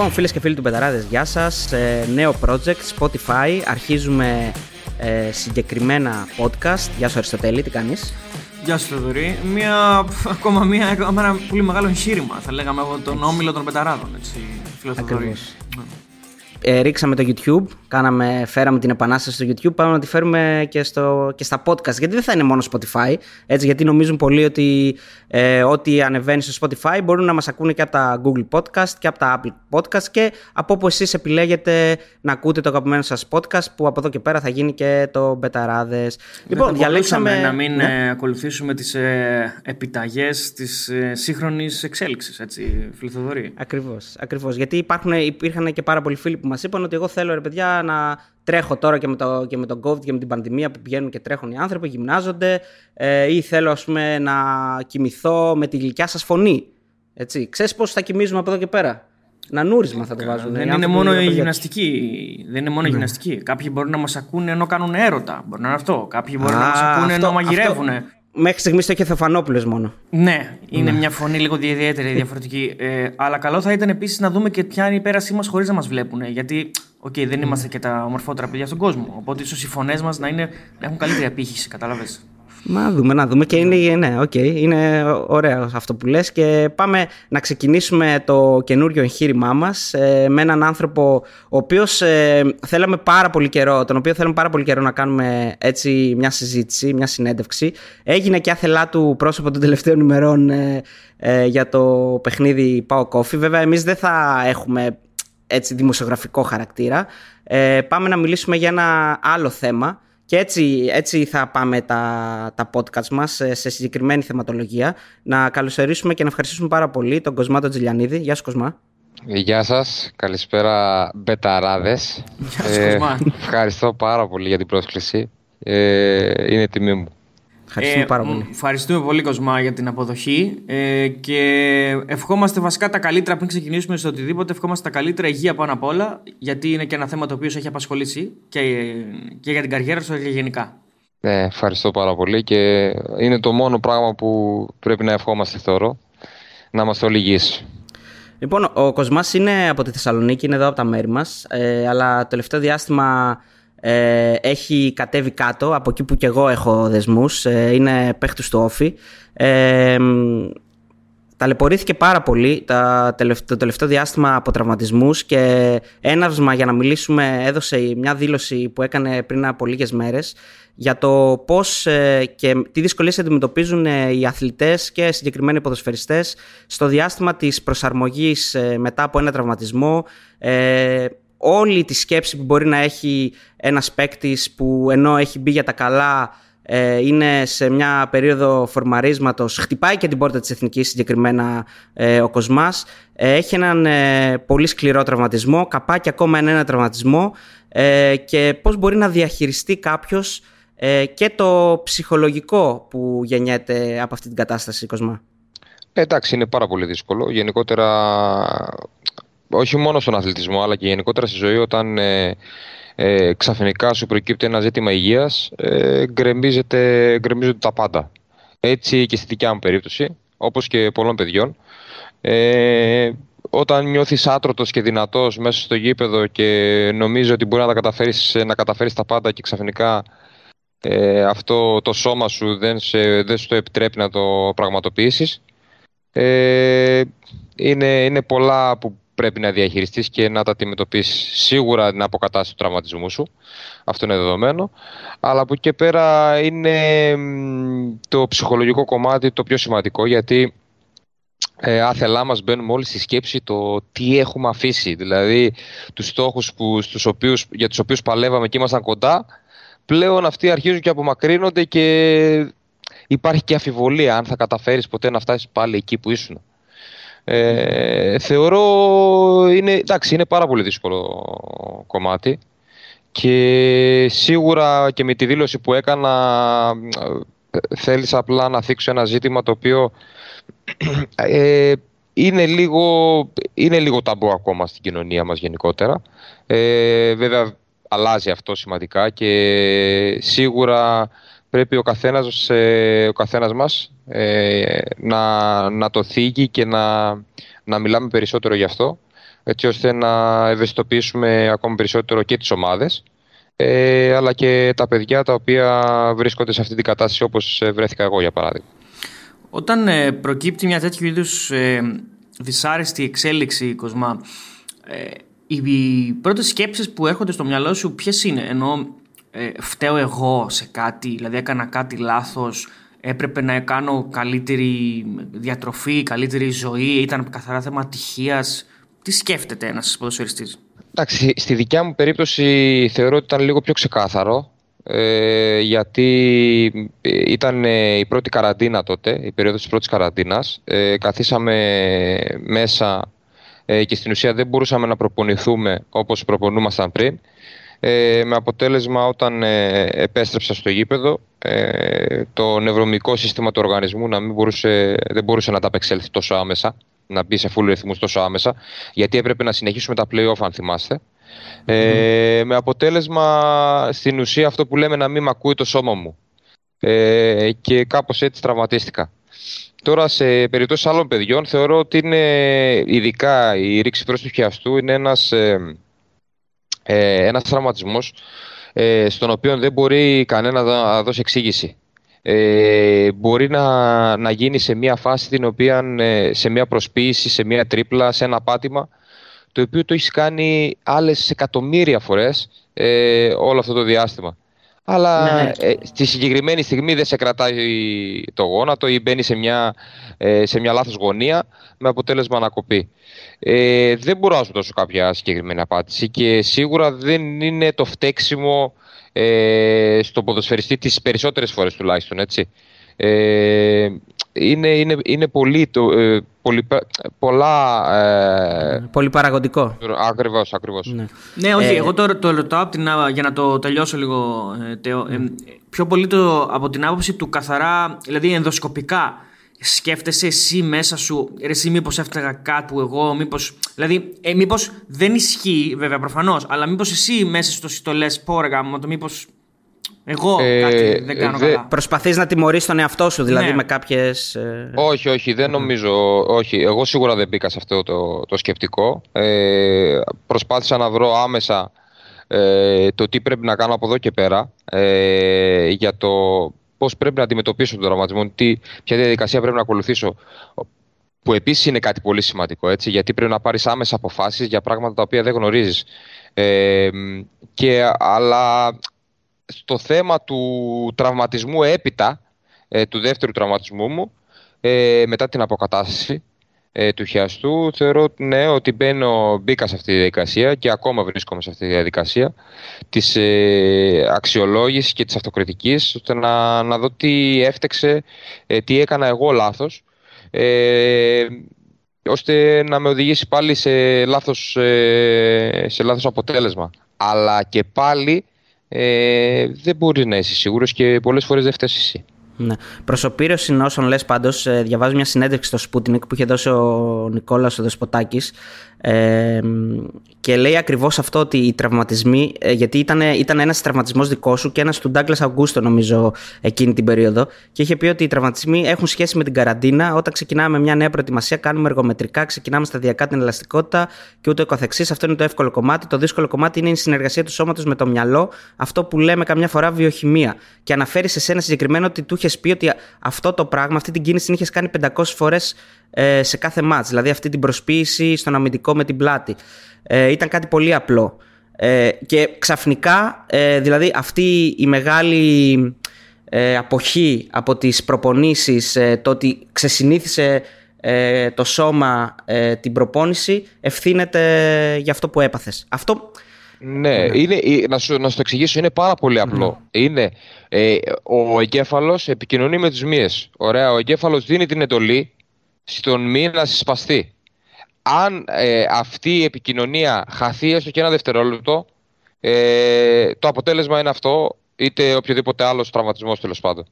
Λοιπόν, φίλες και φίλοι του Πεταράδες, γεια σας. Ε, νέο project, Spotify. Αρχίζουμε ε, συγκεκριμένα podcast. Γεια σου, Αριστοτέλη, τι κάνεις; Γεια σου, Θεοδωρή. Μια, ακόμα μια, ένα πολύ μεγάλο εγχείρημα, θα λέγαμε εγώ, τον όμιλο των Πεταράδων. Έτσι, Ακριβώς ε, ρίξαμε το YouTube, κάναμε, φέραμε την επανάσταση στο YouTube, πάμε να τη φέρουμε και, στο, και στα podcast. Γιατί δεν θα είναι μόνο Spotify, έτσι, γιατί νομίζουν πολλοί ότι ε, ό,τι ανεβαίνει στο Spotify μπορούν να μας ακούνε και από τα Google Podcast και από τα Apple Podcast και από όπου εσείς επιλέγετε να ακούτε το αγαπημένο σας podcast που από εδώ και πέρα θα γίνει και το Μπεταράδες. Λοιπόν, διαλέξαμε να μην ναι. Ε, ακολουθήσουμε τις ε, επιταγές της ε, σύγχρονης εξέλιξης, έτσι, Φιλοθοδωρή. Ακριβώς, ακριβώς. Γιατί υπάρχουν, υπήρχαν και πάρα πολλοί φίλοι που μας είπαν ότι εγώ θέλω ρε παιδιά να τρέχω τώρα και με, το, και με τον COVID και με την πανδημία που πηγαίνουν και τρέχουν οι άνθρωποι, γυμνάζονται ε, ή θέλω ας πούμε να κοιμηθώ με τη γλυκιά σας φωνή. Έτσι. Ξέρεις πώς θα κοιμίζουμε από εδώ και πέρα; Νανούρισμα θα το βάζουν. Δεν είναι μόνο η γυμναστική. Δεν είναι μόνο η ναι. γυμναστική. Κάποιοι μπορούν να μας ακούνε ενώ κάνουν έρωτα. Μπορεί να είναι αυτό. Κάποιοι μπορούν να μας ακούνε ενώ μαγειρεύουν. Μέχρι στιγμής το έχει ο Θεφανόπουλο μόνο. Ναι, είναι ναι. μια φωνή λίγο ιδιαίτερη, διαφορετική. Ε, αλλά καλό θα ήταν επίσης να δούμε και ποια είναι η πέρασή μας χωρίς να μας βλέπουν. Γιατί, OK, okay, δεν είμαστε και τα ομορφότερα παιδιά στον κόσμο. Οπότε ίσως οι φωνές μας να, να έχουν καλύτερη απήχηση, κατάλαβες; Να δούμε, να δούμε και είναι, ναι, okay, είναι ωραίο αυτό που λες και πάμε να ξεκινήσουμε το καινούριο εγχείρημά μας ε, με έναν άνθρωπο ο οποίος ε, θέλαμε πάρα πολύ καιρό, τον οποίο θέλαμε πάρα πολύ καιρό να κάνουμε έτσι μια συζήτηση, μια συνέντευξη. Έγινε και άθελά του πρόσωπο των τελευταίων ημερών ε, ε, για το παιχνίδι Πάω Κόφι. Βέβαια εμείς δεν θα έχουμε έτσι δημοσιογραφικό χαρακτήρα. Ε, πάμε να μιλήσουμε για ένα άλλο θέμα και έτσι, έτσι θα πάμε τα, τα podcast μας σε συγκεκριμένη θεματολογία. Να καλωσορίσουμε και να ευχαριστήσουμε πάρα πολύ τον Κοσμά τον Τζιλιανίδη. Γεια σου Κοσμά. Γεια σας, καλησπέρα μπεταράδες. Γεια σου, ε, ευχαριστώ πάρα πολύ για την πρόσκληση. Ε, είναι τιμή μου. Ευχαριστούμε ε, πάρα πολύ. Ευχαριστούμε πολύ, Κοσμά, για την αποδοχή. Ε, και ευχόμαστε βασικά τα καλύτερα πριν ξεκινήσουμε σε οτιδήποτε. Ευχόμαστε τα καλύτερα υγεία πάνω απ' όλα, γιατί είναι και ένα θέμα το οποίο σε έχει απασχολήσει και, και για την καριέρα σου και γενικά. Ναι, ευχαριστώ πάρα πολύ και είναι το μόνο πράγμα που πρέπει να ευχόμαστε, θεωρώ. Να είμαστε όλοι υγιείς. Λοιπόν, ο Κοσμάς είναι από τη Θεσσαλονίκη, είναι εδώ από τα μέρη μας, ε, αλλά το τελευταίο διάστημα ε, έχει κατέβει κάτω από εκεί που και εγώ έχω δεσμούς ε, είναι παίχτης του όφη. Ε, ταλαιπωρήθηκε πάρα πολύ το τελευταίο διάστημα από τραυματισμούς και έναυσμα για να μιλήσουμε έδωσε μια δήλωση που έκανε πριν από λίγες μέρες για το πώς ε, και τι δυσκολίες αντιμετωπίζουν οι αθλητές και συγκεκριμένοι ποδοσφαιριστές στο διάστημα της προσαρμογής μετά από ένα τραυματισμό όλη τη σκέψη που μπορεί να έχει ένας παίκτης που ενώ έχει μπει για τα καλά ε, είναι σε μια περίοδο φορμαρίσματος, χτυπάει και την πόρτα της εθνικής συγκεκριμένα ε, ο Κοσμάς, ε, έχει έναν πολύ σκληρό τραυματισμό, καπάκι ακόμα ένα τραυματισμό και πώς μπορεί να διαχειριστεί κάποιος και το ψυχολογικό που γεννιέται από αυτή την κατάσταση, Κοσμά. Εντάξει, είναι πάρα πολύ δύσκολο. Γενικότερα όχι μόνο στον αθλητισμό αλλά και γενικότερα στη ζωή όταν ε, ε, ξαφνικά σου προκύπτει ένα ζήτημα υγείας ε, γκρεμίζονται τα πάντα. Έτσι και στη δικιά μου περίπτωση, όπως και πολλών παιδιών. Ε, όταν νιώθεις άτρωτος και δυνατός μέσα στο γήπεδο και νομίζω ότι μπορεί να τα καταφέρεις, να καταφέρεις τα πάντα και ξαφνικά ε, αυτό το σώμα σου δεν, σε, δεν σου το επιτρέπει να το πραγματοποιήσεις ε, είναι, είναι πολλά που πρέπει να διαχειριστείς και να τα αντιμετωπίσεις σίγουρα την αποκατάσταση του τραυματισμού σου. Αυτό είναι δεδομένο. Αλλά από εκεί και πέρα είναι το ψυχολογικό κομμάτι το πιο σημαντικό γιατί ε, άθελά μας μπαίνουμε όλοι στη σκέψη το τι έχουμε αφήσει. Δηλαδή τους στόχους που, στους οποίους, για τους οποίους παλεύαμε και ήμασταν κοντά πλέον αυτοί αρχίζουν και απομακρύνονται και υπάρχει και αφιβολία αν θα καταφέρεις ποτέ να φτάσεις πάλι εκεί που ήσουν. Ε, θεωρώ είναι, εντάξει, είναι πάρα πολύ δύσκολο κομμάτι και σίγουρα και με τη δήλωση που έκανα ε, θέλεις απλά να θίξω ένα ζήτημα το οποίο ε, είναι, λίγο, είναι λίγο ταμπού ακόμα στην κοινωνία μας γενικότερα. Ε, βέβαια αλλάζει αυτό σημαντικά και σίγουρα πρέπει ο καθένας, ε, ο καθένας μας ε, να, να το θίγει και να, να μιλάμε περισσότερο γι' αυτό. έτσι ώστε να ευαισθητοποιήσουμε ακόμη περισσότερο και τις ομάδες ε, αλλά και τα παιδιά τα οποία βρίσκονται σε αυτή την κατάσταση όπως βρέθηκα εγώ για παράδειγμα. Όταν ε, προκύπτει μια τέτοιου είδους ε, δυσάρεστη εξέλιξη, Κοσμά, ε, οι πρώτες σκέψεις που έρχονται στο μυαλό σου ποιες είναι, ενώ ε, φταίω εγώ σε κάτι, δηλαδή έκανα κάτι λάθος, έπρεπε να κάνω καλύτερη διατροφή, καλύτερη ζωή, ήταν καθαρά θέμα ατυχίας. Τι σκέφτεται ένας ποδοσφαιριστής; Εντάξει, στη δικιά μου περίπτωση θεωρώ ότι ήταν λίγο πιο ξεκάθαρο ε, γιατί ήταν η πρώτη καραντίνα τότε, η περίοδος της πρώτης καραντίνας. Ε, καθίσαμε μέσα ε, και στην ουσία δεν μπορούσαμε να προπονηθούμε όπως προπονούμασταν πριν. Ε, με αποτέλεσμα όταν ε, επέστρεψα στο γήπεδο ε, το νευρομικό σύστημα του οργανισμού να μην μπορούσε, δεν μπορούσε να τα απεξέλθει τόσο άμεσα, να μπει σε full ρυθμούς τόσο άμεσα, γιατί έπρεπε να συνεχίσουμε τα play-off αν θυμάστε. Ε, με αποτέλεσμα στην ουσία αυτό που λέμε να μην με ακούει το σώμα μου. Ε, και κάπως έτσι τραυματίστηκα. Τώρα σε περιπτώσεις άλλων παιδιών θεωρώ ότι είναι ειδικά η ρήξη προς τους χιαστού είναι ένας, ε, ε, ένας τραυματισμός ε, στον οποίο δεν μπορεί κανένα να δώσει εξήγηση. Ε, μπορεί να, να γίνει σε μια φάση την οποία ε, σε μια προσποίηση, σε μια τρίπλα, σε ένα πάτημα το οποίο το έχεις κάνει άλλες εκατομμύρια φορές ε, όλο αυτό το διάστημα. Αλλά ναι, ναι. Ε, στη συγκεκριμένη στιγμή δεν σε κρατάει το γόνατο ή μπαίνει σε μια, ε, σε μια λάθος γωνία με αποτέλεσμα να κοπεί. Ε, δεν μπορώ να σου δώσω κάποια συγκεκριμένη απάντηση και σίγουρα δεν είναι το φταίξιμο ε, στον ποδοσφαιριστή τις περισσότερες φορές τουλάχιστον, έτσι. Ε, είναι, είναι, είναι πολύ, το, ε, πολύ, πολλά... Ε, πολύ παραγωγικό. Ακριβώς, ακριβώς. Ναι, ναι όχι, ε, εγώ το, το ρωτάω την, για να το τελειώσω λίγο, ε, Τέο. Ε, πιο πολύ το, από την άποψη του καθαρά, δηλαδή ενδοσκοπικά. Σκέφτεσαι εσύ μέσα σου, ρε εσύ μήπως έφταγα κάπου εγώ, μήπως... Δηλαδή, ε, μήπως δεν ισχύει βέβαια προφανώς, αλλά μήπως εσύ μέσα σου το λες, πω ρε το μήπως εγώ ε, κάτι δεν κάνω δε... καλά. Προσπαθείς να τιμωρείς τον εαυτό σου, δηλαδή ναι. με κάποιες... Ε, όχι, όχι, δεν νομίζω. Όχι, εγώ σίγουρα δεν μπήκα σε αυτό το, το σκεπτικό. Ε, προσπάθησα να βρω άμεσα ε, το τι πρέπει να κάνω από εδώ και πέρα ε, για το πώς πρέπει να αντιμετωπίσω τον τραυματισμό, τι, ποια διαδικασία πρέπει να ακολουθήσω που επίσης είναι κάτι πολύ σημαντικό, έτσι, γιατί πρέπει να πάρεις άμεσα αποφάσεις για πράγματα τα οποία δεν γνωρίζεις. Ε, και, αλλά στο θέμα του τραυματισμού έπειτα, ε, του δεύτερου τραυματισμού μου, ε, μετά την αποκατάσταση ε, του χιαστού, θεωρώ ναι, ότι μπαίνω, μπήκα σε αυτή τη διαδικασία και ακόμα βρίσκομαι σε αυτή τη διαδικασία της ε, αξιολόγησης και της αυτοκριτικής, ώστε να, να δω τι έφτεξε, τι έκανα εγώ λάθος, ώστε να με οδηγήσει πάλι σε λάθος, σε λάθος αποτέλεσμα. Αλλά και πάλι ε, δεν μπορεί να είσαι σίγουρος και πολλές φορές δεν φταίει εσύ. Ναι. Προσωπήρωση όσων λες πάντως, ε, διαβάζω μια συνέντευξη στο Sputnik που είχε δώσει ο Νικόλας ο Δεσποτάκης ε, και λέει ακριβώς αυτό ότι οι τραυματισμοί, ε, γιατί ήταν, ήταν ένας τραυματισμός δικός σου και ένας του Ντάγκλα Αγκούστο, νομίζω, εκείνη την περίοδο. Και είχε πει ότι οι τραυματισμοί έχουν σχέση με την καραντίνα. Όταν ξεκινάμε μια νέα προετοιμασία, κάνουμε εργομετρικά, ξεκινάμε σταδιακά την ελαστικότητα και ούτω καθεξής. Αυτό είναι το εύκολο κομμάτι. Το δύσκολο κομμάτι είναι η συνεργασία του σώματος με το μυαλό, αυτό που λέμε καμιά φορά βιοχημία. Και αναφέρει σε ένα συγκεκριμένο ότι του είχες πει ότι αυτό το πράγμα, αυτή την κίνηση την είχες κάνει 500 φορές ε, σε κάθε μάτς. Δηλαδή αυτή την προσποίηση στον αμυντικό με την πλάτη. Ε, ήταν κάτι πολύ απλό. Ε, και ξαφνικά, ε, δηλαδή αυτή η μεγάλη ε, αποχή από τις προπονήσεις, το ότι ξεσυνήθισε το σώμα την προπόνηση, ευθύνεται για αυτό που έπαθες. Αυτό ναι, Είναι, να, σου, να σου το εξηγήσω, είναι πάρα πολύ απλό. Είναι, ο εγκέφαλος επικοινωνεί με τους μύες. Ωραία, ο εγκέφαλος δίνει την εντολή στον μη να συσπαστεί. Αν ε, αυτή η επικοινωνία χαθεί έστω και ένα δευτερόλεπτο, ε, το αποτέλεσμα είναι αυτό, είτε οποιοδήποτε άλλος τραυματισμός τέλος πάντων.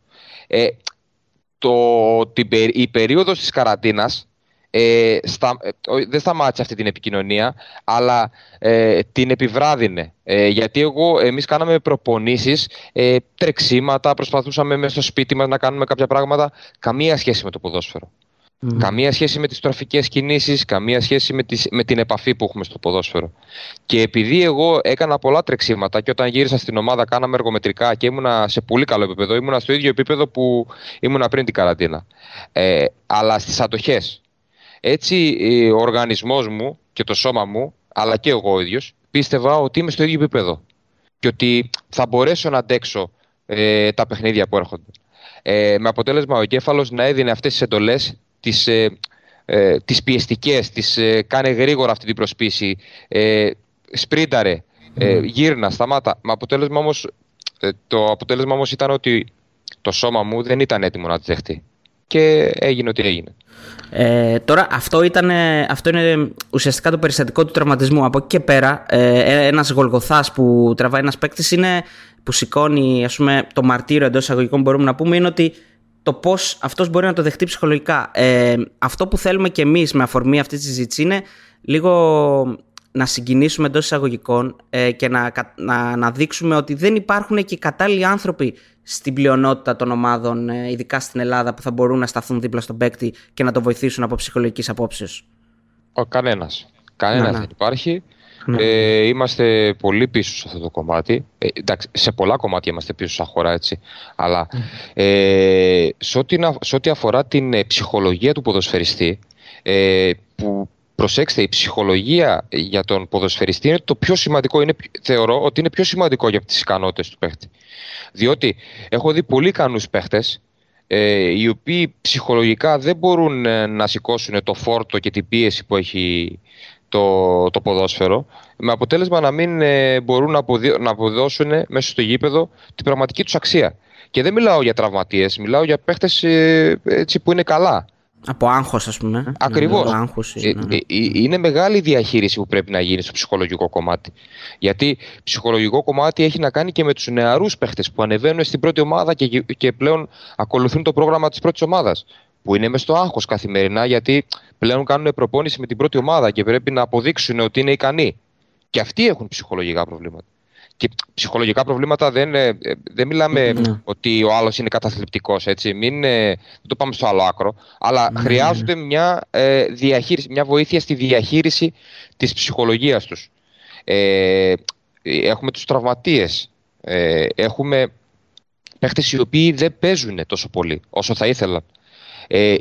Ε, το, την, η περίοδος της καραντίνας ε, στα, ε, δεν σταμάτησε αυτή την επικοινωνία, αλλά ε, την επιβράδυνε. Ε, γιατί εγώ, εμείς κάναμε προπονήσεις, ε, τρεξίματα, προσπαθούσαμε μέσα στο σπίτι μας να κάνουμε κάποια πράγματα, καμία σχέση με το ποδόσφαιρο. Καμία σχέση με τις τροφικές κινήσεις, καμία σχέση με, τις, με την επαφή που έχουμε στο ποδόσφαιρο. Και επειδή εγώ έκανα πολλά τρεξίματα και όταν γύρισα στην ομάδα κάναμε εργομετρικά και ήμουνα σε πολύ καλό επίπεδο, ήμουνα στο ίδιο επίπεδο που ήμουνα πριν την καραντίνα. Ε, αλλά στις αντοχές. Έτσι ο οργανισμός μου και το σώμα μου, αλλά και εγώ ο ίδιος, πίστευα ότι είμαι στο ίδιο επίπεδο. Και ότι θα μπορέσω να αντέξω ε, τα παιχνίδια που έρχονται. Ε, με αποτέλεσμα ο εγκέφαλος να έδινε αυτές τις εντολές τις, ε, ε, τις πιεστικές, τις ε, κάνε γρήγορα αυτή την προσπίση, ε, σπρίνταρε, ε, γύρνα, σταμάτα. Με αποτέλεσμα όμως, ε, το αποτέλεσμα όμως ήταν ότι το σώμα μου δεν ήταν έτοιμο να τη δεχτεί. Και έγινε ό,τι έγινε. Ε, τώρα αυτό, ήταν, αυτό είναι ουσιαστικά το περιστατικό του τραυματισμού. Από εκεί και πέρα ε, ένας γολγοθάς που τραβάει ένας παίκτης είναι που σηκώνει ας πούμε, το μαρτύριο εντός εισαγωγικών μπορούμε να πούμε είναι ότι το πώς αυτός μπορεί να το δεχτεί ψυχολογικά. Ε, αυτό που θέλουμε κι εμείς με αφορμή αυτή τη συζήτηση είναι λίγο να συγκινήσουμε εντός εισαγωγικών ε, και να, να, να δείξουμε ότι δεν υπάρχουν και οι κατάλληλοι άνθρωποι στην πλειονότητα των ομάδων, ε, ειδικά στην Ελλάδα, που θα μπορούν να σταθούν δίπλα στον παίκτη και να το βοηθήσουν από ψυχολογικής απόψεω. Ο κανένας. Κανένας δεν υπάρχει. Ναι. Ε, είμαστε πολύ πίσω σε αυτό το κομμάτι. Ε, εντάξει, σε πολλά κομμάτια είμαστε πίσω σαν χώρα, έτσι. Αλλά ε, σε, ό,τι, σε ό,τι αφορά την ε, ψυχολογία του ποδοσφαιριστή, ε, που προσέξτε, η ψυχολογία για τον ποδοσφαιριστή είναι το πιο σημαντικό. Είναι, θεωρώ ότι είναι πιο σημαντικό για τις ικανότητες του παίχτη. Διότι έχω δει πολύ ικανούς παίχτες, ε, οι οποίοι ψυχολογικά δεν μπορούν ε, να σηκώσουν το φόρτο και την πίεση που έχει το, το ποδόσφαιρο, με αποτέλεσμα να μην ε, μπορούν να, να αποδώσουν μέσα στο γήπεδο την πραγματική τους αξία. Και δεν μιλάω για τραυματίες, μιλάω για παίχτες ε, που είναι καλά. Από άγχος, ας πούμε. Ακριβώς. Ε, ναι. είναι μεγάλη διαχείριση που πρέπει να γίνει στο ψυχολογικό κομμάτι. Γιατί ψυχολογικό κομμάτι έχει να κάνει και με τους νεαρούς παίχτες που ανεβαίνουν στην πρώτη ομάδα και, και πλέον ακολουθούν το πρόγραμμα της πρώτης ομάδας που είναι μες στο άγχος καθημερινά γιατί πλέον κάνουν προπόνηση με την πρώτη ομάδα και πρέπει να αποδείξουν ότι είναι ικανοί. Και αυτοί έχουν ψυχολογικά προβλήματα. Και ψυχολογικά προβλήματα δεν, ε, δεν μιλάμε ναι. ότι ο άλλος είναι καταθλιπτικός, έτσι. Μην, ε, δεν το πάμε στο άλλο άκρο. Αλλά ναι. χρειάζονται μια, ε, διαχείριση, μια βοήθεια στη διαχείριση της ψυχολογίας τους. Ε, έχουμε τους τραυματίες. Ε, έχουμε παίχτες οι οποίοι δεν παίζουν τόσο πολύ όσο θα ήθελαν. Ε,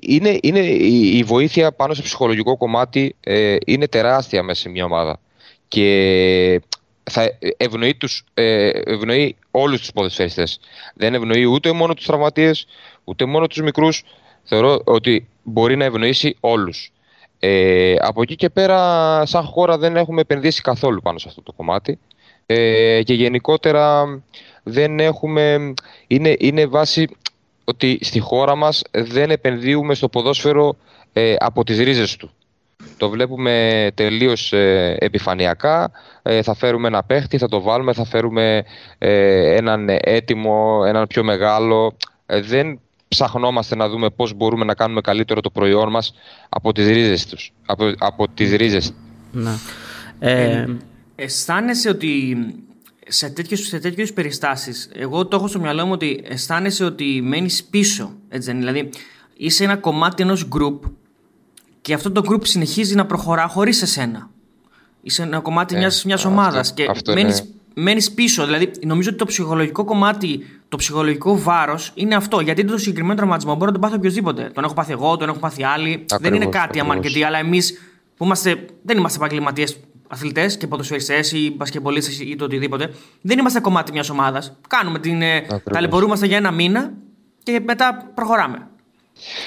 είναι, είναι, η βοήθεια πάνω στο ψυχολογικό κομμάτι ε, είναι τεράστια μέσα σε μια ομάδα. Και θα ευνοεί, τους, ε, ευνοεί όλους τους ποδοσφαιριστές. Δεν ευνοεί ούτε μόνο τους τραυματίες, ούτε μόνο τους μικρούς. Θεωρώ ότι μπορεί να ευνοήσει όλους. Ε, από εκεί και πέρα, σαν χώρα δεν έχουμε επενδύσει καθόλου πάνω σε αυτό το κομμάτι. Ε, και γενικότερα δεν έχουμε... Είναι, είναι βάση ότι στη χώρα μας δεν επενδύουμε στο ποδόσφαιρο ε, από τις ρίζες του. Το βλέπουμε τελείως ε, επιφανειακά. Ε, θα φέρουμε ένα παίχτη, θα το βάλουμε, θα φέρουμε έναν έτοιμο, έναν πιο μεγάλο. δεν ψαχνόμαστε να δούμε πώς μπορούμε να κάνουμε καλύτερο το προϊόν μας από τις ρίζες τους. Από, από τις ρίζες. Να. Ε, αισθάνεσαι ότι σε τέτοιου σε τέτοιες περιστάσεις, εγώ το έχω στο μυαλό μου ότι αισθάνεσαι ότι μένεις πίσω. Έτσι, δηλαδή, είσαι ένα κομμάτι ενός group και αυτό το group συνεχίζει να προχωρά χωρίς εσένα. Είσαι ένα κομμάτι ε, μιας, μιας ομάδας και μένεις, μένεις πίσω. Δηλαδή, νομίζω ότι το ψυχολογικό κομμάτι, το ψυχολογικό βάρος είναι αυτό. Γιατί το συγκεκριμένο τραυματισμό μπορεί να τον πάθει οποιοδήποτε. Τον έχω πάθει εγώ, τον έχω πάθει άλλοι. δεν είναι κάτι αμαρκετή, αλλά εμείς που είμαστε, δεν είμαστε επαγγελματίες αθλητές και ποδοσφαιριστές ή μπασκεμπολίστες ή το οτιδήποτε, δεν είμαστε κομμάτι μιας ομάδας. Κάνουμε την. Ε, ταλαιπωρούμαστε για ένα μήνα και μετά προχωράμε.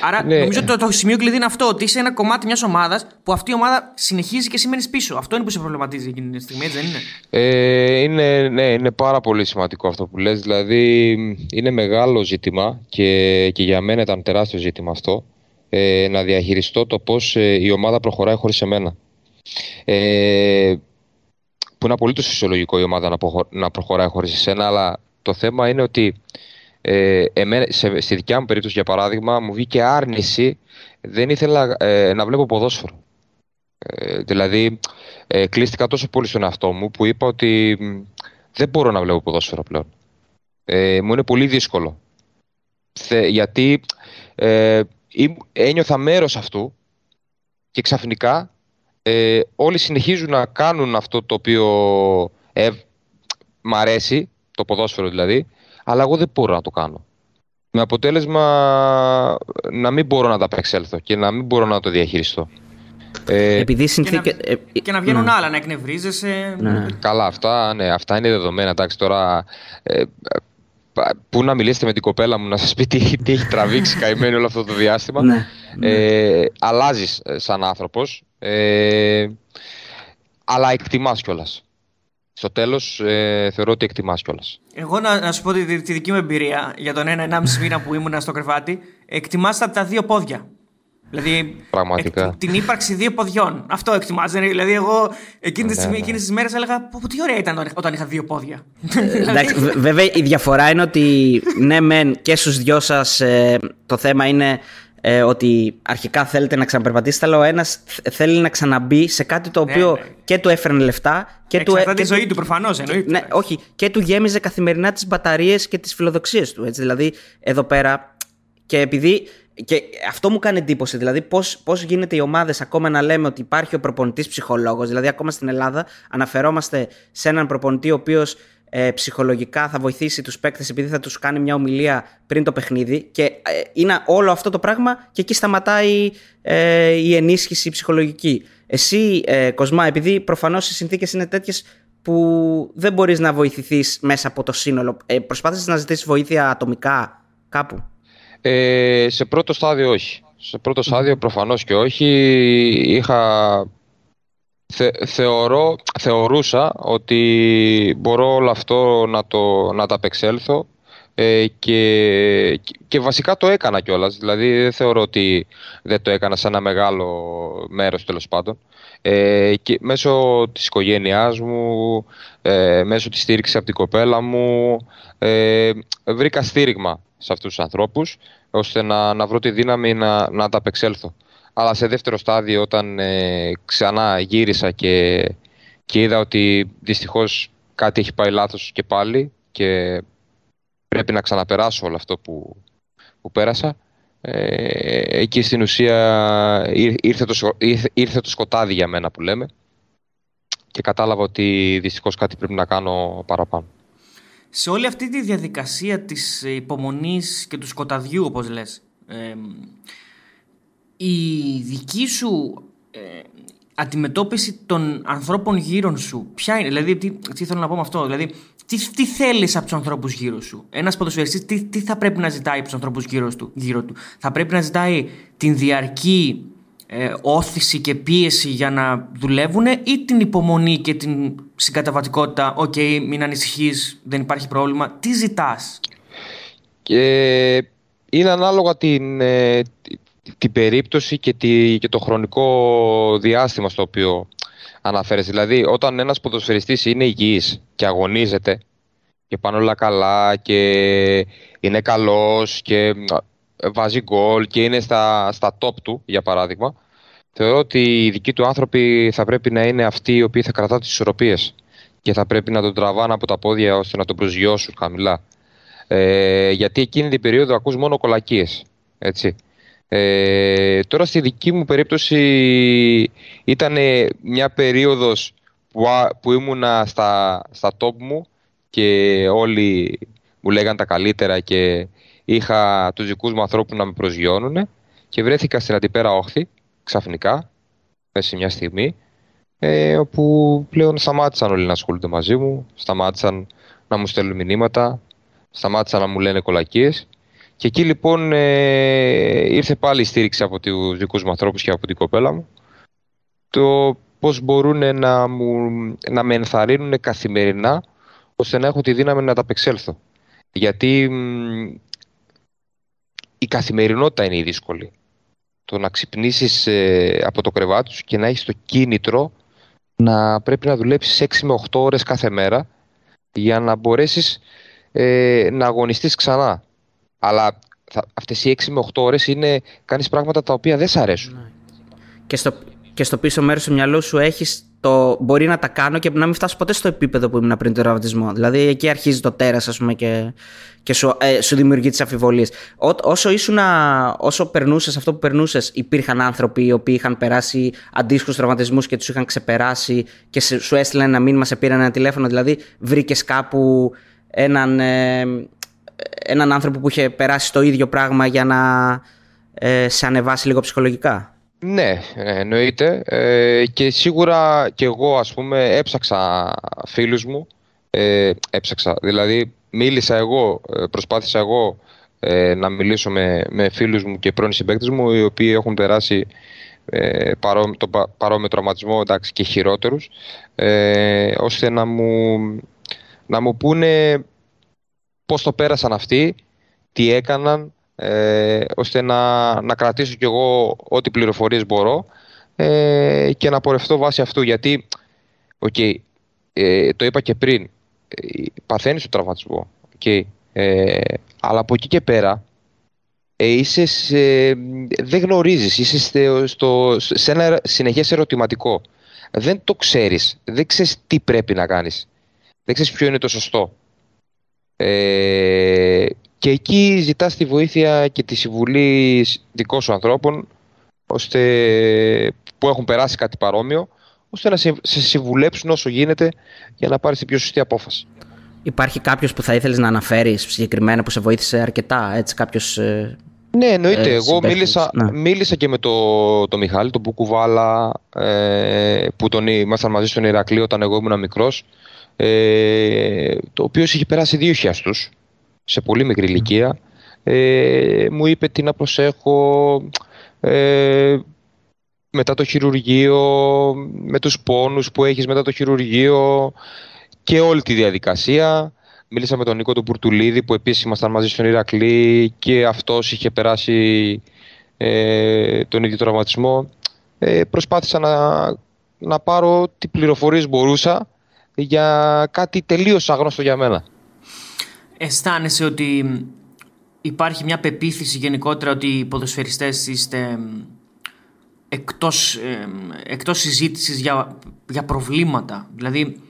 Άρα ναι. νομίζω ότι το, το σημείο κλειδί είναι αυτό, ότι είσαι ένα κομμάτι μιας ομάδας που αυτή η ομάδα συνεχίζει και σημαίνεις πίσω. Αυτό είναι που σε προβληματίζει εκείνη τη στιγμή, έτσι δεν είναι; Ε, είναι, ναι, είναι πάρα πολύ σημαντικό αυτό που λες. Δηλαδή είναι μεγάλο ζήτημα και, και για μένα ήταν τεράστιο ζήτημα αυτό. Ε, να διαχειριστώ το πώς ε, η ομάδα προχωράει χωρίς εμένα. Ε, που είναι απολύτως φυσιολογικό η ομάδα να, προχωράει χωρίς εσένα, αλλά το θέμα είναι ότι ε, εμένα, σε, στη δικιά μου περίπτωση, για παράδειγμα, μου βγήκε άρνηση. Δεν ήθελα ε, να βλέπω ποδόσφαιρο. Ε, δηλαδή, ε, κλείστηκα τόσο πολύ στον εαυτό μου που είπα ότι δεν μπορώ να βλέπω ποδόσφαιρο πλέον. Ε, μου είναι πολύ δύσκολο. γιατί ένιωθα μέρος αυτού και ξαφνικά ε, όλοι συνεχίζουν να κάνουν αυτό το οποίο ε, μ' αρέσει, το ποδόσφαιρο δηλαδή, αλλά εγώ δεν μπορώ να το κάνω. Με αποτέλεσμα να μην μπορώ να τα απεξέλθω και να μην μπορώ να το διαχειριστώ. Ε, Επειδή συνθήκε... και, να, και να βγαίνουν ναι. άλλα, να εκνευρίζεσαι. Ναι. Καλά, αυτά, ναι, αυτά είναι δεδομένα. Εντάξει, τώρα ε, πού να μιλήσετε με την κοπέλα μου να σας πει τι, τι έχει τραβήξει καημένη όλο αυτό το διάστημα. Ναι, ε, ναι. αλλάζεις ε, σαν άνθρωπος, ε, αλλά εκτιμάς κιόλας. Στο τέλος ε, θεωρώ ότι εκτιμάς κιόλας. Εγώ να, να σου πω τη, τη, δική μου εμπειρία για τον ένα-ενάμιση μήνα που ήμουν στο κρεβάτι. Εκτιμάς από τα δύο πόδια. Δηλαδή, Πραγματικά. την ύπαρξη δύο ποδιών. Αυτό εκτιμάζω. Δηλαδή, εγώ εκείνε τι ναι, ναι. μέρες έλεγα πω, τι ωραία ήταν όταν είχα δύο πόδια. Ε, εντάξει, βέβαια, η διαφορά είναι ότι ναι, μεν και στους δυο σας ε, το θέμα είναι ε, ότι αρχικά θέλετε να ξαναπερπατήσετε, αλλά ο ένας θέλει να ξαναμπεί σε κάτι το ναι, οποίο ναι, και του έφερνε λεφτά. Και του, τη ζωή του προφανώς εννοείται. Ναι, όχι, και του γέμιζε καθημερινά τις μπαταρίες και τις φιλοδοξίες του. Έτσι. Δηλαδή, εδώ πέρα. Και επειδή και αυτό μου κάνει εντύπωση. Δηλαδή, πώς πώς γίνεται οι ομάδες ακόμα να λέμε ότι υπάρχει ο προπονητής ψυχολόγος. Δηλαδή, ακόμα στην Ελλάδα αναφερόμαστε σε έναν προπονητή ο οποίος ε, ψυχολογικά θα βοηθήσει τους παίκτες επειδή θα τους κάνει μια ομιλία πριν το παιχνίδι. Και ε, είναι όλο αυτό το πράγμα και εκεί σταματάει ε, η ενίσχυση ψυχολογική. Εσύ, ε, Κοσμά, επειδή προφανώς οι συνθήκες είναι τέτοιες που δεν μπορείς να βοηθηθείς μέσα από το σύνολο. Ε, προσπάθησες να ζητήσεις βοήθεια ατομικά κάπου; Ε, σε πρώτο στάδιο όχι. Σε πρώτο στάδιο προφανώς και όχι. Είχα... θεωρώ, θεωρούσα ότι μπορώ όλο αυτό να, το, να τα απεξέλθω ε, και, και βασικά το έκανα κιόλας. Δηλαδή δεν θεωρώ ότι δεν το έκανα σε ένα μεγάλο μέρος τέλος πάντων. Ε, και μέσω της οικογένειάς μου, ε, μέσω της στήριξης από την κοπέλα μου, ε, βρήκα στήριγμα σε αυτούς τους ανθρώπους ώστε να, να βρω τη δύναμη να, να τα απεξέλθω. Αλλά σε δεύτερο στάδιο όταν ε, ξανά γύρισα και, και είδα ότι δυστυχώς κάτι έχει πάει λάθος και πάλι και πρέπει να ξαναπεράσω όλο αυτό που, που πέρασα ε, εκεί στην ουσία ήρθε το, ήρθε το σκοτάδι για μένα που λέμε και κατάλαβα ότι δυστυχώς κάτι πρέπει να κάνω παραπάνω. Σε όλη αυτή τη διαδικασία της υπομονής και του σκοταδιού όπως λες η δική σου ε, αντιμετώπιση των ανθρώπων γύρω σου ποια είναι, δηλαδή τι, τι θέλω να πω με αυτό δηλαδή τι, τι θέλεις από τους ανθρώπους γύρω σου; Ένας ποδοσφαιριστής τι, τι θα πρέπει να ζητάει από τους ανθρώπους γύρω του, γύρω του; Θα πρέπει να ζητάει την διαρκή ε, ώθηση και πίεση για να δουλεύουν ή την υπομονή και την συγκαταβατικότητα «OK, okay, μην ανησυχείς, δεν υπάρχει πρόβλημα». Τι ζητάς; Και είναι ανάλογα την, ε, την περίπτωση και, τη, και το χρονικό διάστημα στο οποίο αναφέρεσαι. Δηλαδή, όταν ένας ποδοσφαιριστής είναι υγιής και αγωνίζεται και πάνε όλα καλά και είναι καλός και βάζει γκολ και είναι στα, στα top του, για παράδειγμα, θεωρώ ότι οι δικοί του άνθρωποι θα πρέπει να είναι αυτοί οι οποίοι θα κρατάνε τις ισορροπίες και θα πρέπει να τον τραβάνε από τα πόδια ώστε να τον προσγειώσουν χαμηλά. Ε, γιατί εκείνη την περίοδο ακούς μόνο κολακίες, έτσι. Ε, τώρα στη δική μου περίπτωση ήταν μια περίοδος που, που ήμουνα στα, στα top μου και όλοι μου λέγαν τα καλύτερα και είχα τους δικούς μου ανθρώπους να με προσγειώνουν και βρέθηκα στην αντιπέρα όχθη ξαφνικά, μέσα σε μια στιγμή, ε, όπου πλέον σταμάτησαν όλοι να ασχολούνται μαζί μου, σταμάτησαν να μου στέλνουν μηνύματα, σταμάτησαν να μου λένε κολακίες και εκεί λοιπόν ε, ήρθε πάλι η στήριξη από τους δικούς μου ανθρώπους και από την κοπέλα μου το πώς μπορούν να, μου, να με ενθαρρύνουν καθημερινά ώστε να έχω τη δύναμη να τα απεξέλθω. Γιατί η καθημερινότητα είναι η δύσκολη. Το να ξυπνήσεις ε, από το κρεβάτι σου και να έχεις το κίνητρο να πρέπει να δουλέψεις 6 με 8 ώρες κάθε μέρα για να μπορέσεις ε, να αγωνιστείς ξανά. Αλλά θα, αυτές οι 6 με 8 ώρες είναι, κάνεις πράγματα τα οποία δεν σ' αρέσουν. Ναι. Και στο, και στο πίσω μέρος του μυαλού σου έχεις το μπορεί να τα κάνω και να μην φτάσω ποτέ στο επίπεδο που ήμουν πριν τον τραυματισμό. Δηλαδή εκεί αρχίζει το τέρας, ας πούμε, και, και σου, ε, σου δημιουργεί τις αμφιβολίες. Όσο, ήσουν, όσο περνούσες αυτό που περνούσες, υπήρχαν άνθρωποι οι οποίοι είχαν περάσει αντίστοιχους τραυματισμούς και τους είχαν ξεπεράσει και σου έστειλαν ένα μήνυμα, σε πήραν ένα τηλέφωνο. Δηλαδή βρήκες κάπου έναν, ε, έναν άνθρωπο που είχε περάσει το ίδιο πράγμα για να ε, σε ανεβάσει λίγο ψυχολογικά; Ναι, εννοείται. Ε, και σίγουρα και εγώ ας πούμε έψαξα φίλους μου. Ε, έψαξα, δηλαδή μίλησα εγώ, ε, προσπάθησα εγώ ε, να μιλήσω με, με φίλους μου και πρώην συμπαίκτες μου οι οποίοι έχουν περάσει ε, παρό, το παρόμοιο τραυματισμό εντάξει, και χειρότερους ε, ώστε να μου, να μου πούνε πώς το πέρασαν αυτοί, τι έκαναν ε, ώστε να, να κρατήσω κι εγώ ό,τι πληροφορίες μπορώ ε, και να πορευτώ βάσει αυτού. Γιατί, okay, ε, το είπα και πριν, ε, παθαίνεις το τραυματισμό, okay, ε, αλλά από εκεί και πέρα ε, είσαι σε, δεν γνωρίζεις, είσαι στο, σε ένα συνεχές ερωτηματικό. Δεν το ξέρεις, δεν ξέρεις τι πρέπει να κάνεις, δεν ξέρεις ποιο είναι το σωστό. Ε, και εκεί ζητάς τη βοήθεια και τη συμβουλή δικών σου ανθρώπων ώστε, που έχουν περάσει κάτι παρόμοιο ώστε να σε συμβουλέψουν όσο γίνεται για να πάρεις την πιο σωστή απόφαση. Υπάρχει κάποιος που θα ήθελες να αναφέρεις συγκεκριμένα που σε βοήθησε αρκετά, έτσι κάποιος... Ε, ναι, εννοείται. Ε, Εγώ μίλησα, ναι. μίλησα και με τον το Μιχάλη, τον Μπουκουβάλα, ε, που τον ήμασταν μαζί στον Ηρακλή όταν εγώ ήμουν μικρός, ε, το οποίος είχε περάσει δύο χιάστους σε πολύ μικρή ηλικία. Ε, μου είπε τι να προσέχω ε, μετά το χειρουργείο, με τους πόνους που έχεις μετά το χειρουργείο και όλη τη διαδικασία. Μίλησα με τον Νίκο τον Πουρτουλίδη που επίσης ήμασταν μαζί στον Ηρακλή και αυτός είχε περάσει ε, τον ίδιο τραυματισμό. Ε, προσπάθησα να, να πάρω τι πληροφορίες μπορούσα για κάτι τελείως άγνωστο για μένα αισθάνεσαι ότι υπάρχει μια πεποίθηση γενικότερα ότι οι ποδοσφαιριστές είστε εκτός, ε, εκτός συζήτησης για, για προβλήματα. Δηλαδή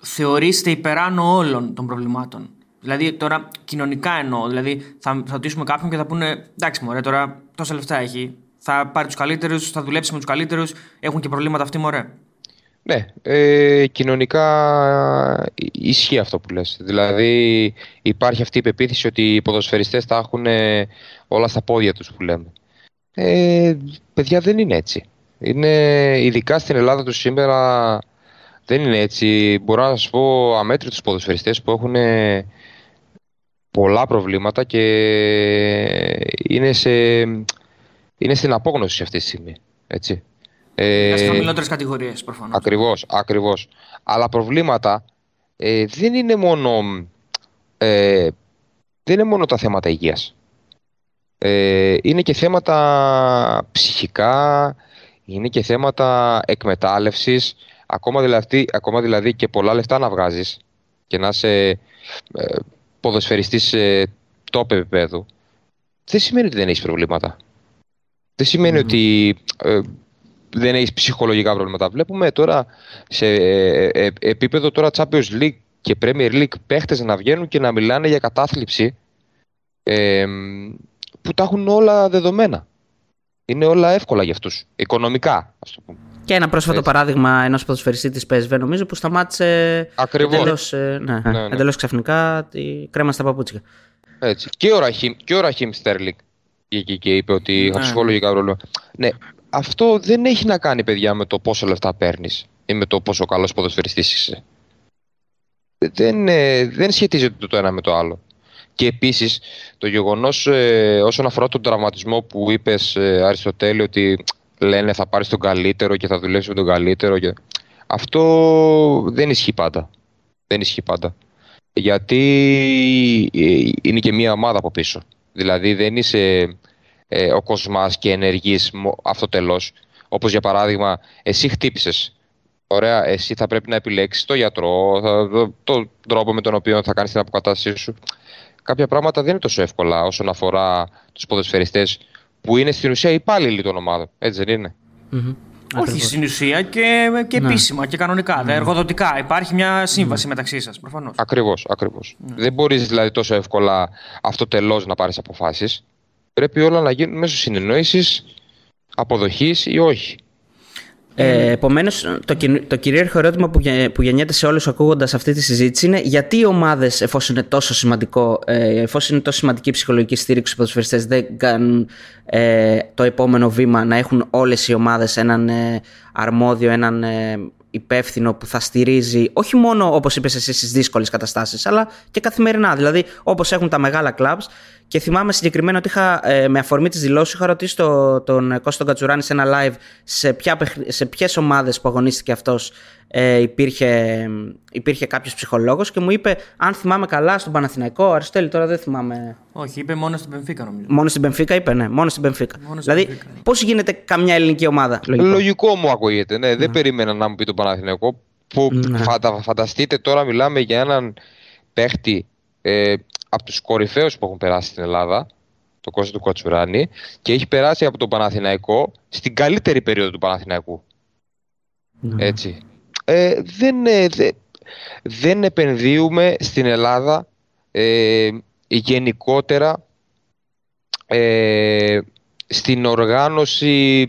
θεωρείστε υπεράνω όλων των προβλημάτων. Δηλαδή τώρα κοινωνικά εννοώ. Δηλαδή θα, θα ρωτήσουμε κάποιον και θα πούνε εντάξει μωρέ τώρα τόσα λεφτά έχει. Θα πάρει τους καλύτερους, θα δουλέψει με τους καλύτερους, έχουν και προβλήματα αυτοί μωρέ. Ναι, ε, κοινωνικά ισχύει αυτό που λες. Δηλαδή υπάρχει αυτή η πεποίθηση ότι οι ποδοσφαιριστές θα έχουν όλα στα πόδια τους που λέμε. Ε, παιδιά δεν είναι έτσι. Είναι, ειδικά στην Ελλάδα του σήμερα δεν είναι έτσι. Μπορώ να σας πω αμέτρητους ποδοσφαιριστές που έχουν πολλά προβλήματα και είναι, σε, είναι στην απόγνωση αυτή τη στιγμή. Έτσι. Ε, σε χαμηλότερες κατηγορίες προφανώς. Ακριβώς, ακριβώς. Αλλά προβλήματα ε, δεν είναι μόνο. Ε, δεν είναι μόνο τα θέματα υγείας. Ε, είναι και θέματα ψυχικά, είναι και θέματα εκμετάλλευσης, ακόμα δηλαδή, ακόμα δηλαδή και πολλά λεφτά να βγάζεις και να είσαι ε, ποδοσφαιριστής ε, top επίπεδου, δεν σημαίνει ότι δεν έχεις προβλήματα. Δεν σημαίνει ότι ε, δεν έχεις ψυχολογικά προβλήματα. Βλέπουμε τώρα σε ε, ε, επίπεδο τώρα Champions League και Premier League παίχτες να βγαίνουν και να μιλάνε για κατάθλιψη ε, που τα έχουν όλα δεδομένα. Είναι όλα εύκολα για αυτούς, οικονομικά ας το πούμε. Και ένα πρόσφατο Έτσι. παράδειγμα ενός ποδοσφαιριστή της PSV νομίζω που σταμάτησε εντελώς ε, ναι, ναι, ναι. ξαφνικά τη κρέμα στα παπούτσια. Έτσι. Και ο Ραχίμ, και ο Ραχίμ Στέρλικ βγήκε και είπε ότι είχα ναι. ψυχολογικά πρόβλημα. Ναι, αυτό δεν έχει να κάνει, παιδιά, με το πόσο λεφτά παίρνεις ή με το πόσο καλός ποδοσφαιριστής είσαι. Δεν, ε, δεν σχετίζεται το ένα με το άλλο. Και επίσης, το γεγονός ε, όσον αφορά τον τραυματισμό που είπες, ε, Αριστοτέλη, ότι λένε θα πάρεις τον καλύτερο και θα δουλέψεις με τον καλύτερο. Και... Αυτό δεν ισχύει πάντα. Δεν ισχύει πάντα. Γιατί ε, είναι και μια ομάδα από πίσω. Δηλαδή δεν είσαι ε, ο Κοσμάς και ενεργείς αυτοτελώς. Όπως για παράδειγμα, εσύ χτύπησες. Ωραία, εσύ θα πρέπει να επιλέξεις το γιατρό, τον το τρόπο με τον οποίο θα κάνεις την αποκατάστασή σου. Κάποια πράγματα δεν είναι τόσο εύκολα όσον αφορά τους ποδοσφαιριστές που είναι στην ουσία υπάλληλοι των ομάδων. Έτσι δεν είναι; Όχι στην ουσία και, και ναι. επίσημα και κανονικά, ναι. εργοδοτικά. Υπάρχει μια σύμβαση ναι. μεταξύ σας, προφανώς. Ακριβώς, ακριβώς. Ναι. Δεν μπορείς δηλαδή τόσο εύκολα αυτοτελώ να πάρεις αποφάσεις. Πρέπει όλα να γίνουν μέσω συνεννόησης, αποδοχής ή όχι. Ε, Επομένως, το, το κυρίαρχο ερώτημα που, που γεννιέται σε όλους ακούγοντας αυτή τη συζήτηση είναι γιατί οι ομάδες, εφόσον είναι τόσο σημαντικό, ε, εφόσον είναι τόσο σημαντική η ψυχολογική στήριξη στους ποδοσφαιριστές, δεν κάνουν ε, το επόμενο βήμα να έχουν όλες οι ομάδες έναν ε, αρμόδιο, έναν ε, υπεύθυνο που θα στηρίζει όχι μόνο όπως είπες εσύ στις δύσκολες καταστάσεις, αλλά και καθημερινά. Δηλαδή, όπως έχουν τα μεγάλα κλαμπς. Και θυμάμαι συγκεκριμένα ότι είχα, ε, με αφορμή τη δηλώσεις, είχα ρωτήσει το, τον Κώστο Κατσουράνη σε ένα live σε, σε ποιες ομάδες που αγωνίστηκε αυτός ε, υπήρχε, υπήρχε κάποιος ψυχολόγος και μου είπε, αν θυμάμαι καλά, στον Παναθηναϊκό, Αριστέλη, τώρα δεν θυμάμαι. Όχι, είπε μόνο στην Πενφύκα νομίζω. Μόνο στην Πενφύκα είπε, ναι, μόνο στην Πενφύκα. δηλαδή, ναι. πώς γίνεται καμιά ελληνική ομάδα. Λογικό, Λογικό μου ακούγεται, ναι, δεν ναι. περίμενα να μου πει τον Παναθηναϊκό. Που ναι. φανταστείτε τώρα μιλάμε για έναν παίχτη ε, από τους κορυφαίους που έχουν περάσει στην Ελλάδα, το Κώστα του Κατσουράνη, και έχει περάσει από τον Παναθηναϊκό στην καλύτερη περίοδο του Παναθηναϊκού. Έτσι ε, δεν, ε, δεν επενδύουμε στην Ελλάδα ε, γενικότερα ε, στην οργάνωση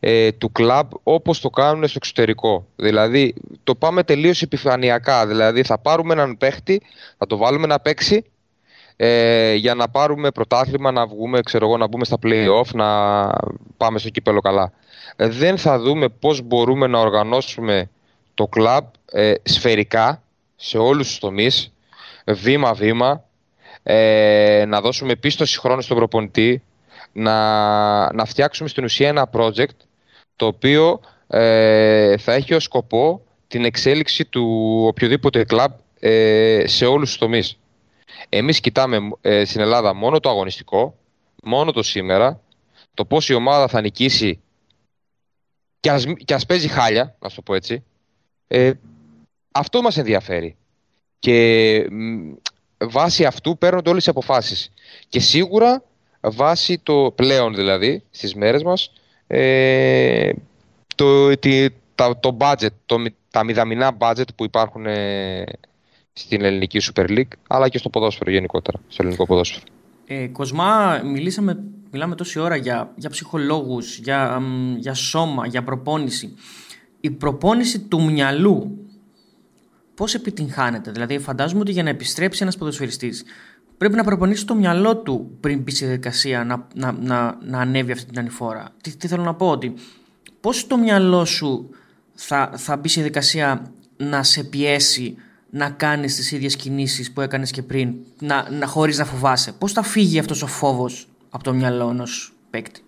ε, του κλαμπ όπως το κάνουν στο εξωτερικό. Δηλαδή το πάμε τελείως επιφανειακά. Δηλαδή θα πάρουμε έναν παίχτη, θα το βάλουμε να παίξει ε, για να πάρουμε πρωτάθλημα, να βγούμε, ξέρω εγώ, να μπούμε στα play-off, να πάμε στο κύπελο καλά. δεν θα δούμε πώς μπορούμε να οργανώσουμε το κλαμπ ε, σφαιρικά σε όλους τους τομείς, βήμα-βήμα, ε, να δώσουμε πίστοση χρόνου στον προπονητή, να, να φτιάξουμε στην ουσία ένα project το οποίο ε, θα έχει ως σκοπό την εξέλιξη του οποιοδήποτε κλαμπ ε, σε όλους τους τομείς. Εμείς κοιτάμε ε, στην Ελλάδα μόνο το αγωνιστικό, μόνο το σήμερα, το πώς η ομάδα θα νικήσει και ας, και ας παίζει χάλια, να το πω έτσι, ε, αυτό μας ενδιαφέρει. Και βάσει αυτού παίρνονται όλες οι αποφάσεις. Και σίγουρα βάσει το πλέον δηλαδή στις μέρες μας ε, το, τα, το budget, το, τα μηδαμινά budget που υπάρχουν ε, στην ελληνική Super League αλλά και στο ποδόσφαιρο γενικότερα, στο ελληνικό ποδόσφαιρο. Ε, Κοσμά, μιλήσαμε, μιλάμε τόση ώρα για, για ψυχολόγους, για, για σώμα, για προπόνηση η προπόνηση του μυαλού πώς επιτυγχάνεται; Δηλαδή, φαντάζομαι ότι για να επιστρέψει ένας ποδοσφαιριστής πρέπει να προπονήσει το μυαλό του πριν μπει στη διαδικασία να, να, να, να ανέβει αυτή την ανηφόρα. Τι, τι θέλω να πω, ότι πώς το μυαλό σου θα, θα μπει στη διαδικασία να σε πιέσει να κάνεις τις ίδιες κινήσεις που έκανες και πριν, να, να, χωρίς να φοβάσαι. Πώς θα φύγει αυτός ο φόβος από το μυαλό ενός παίκτη;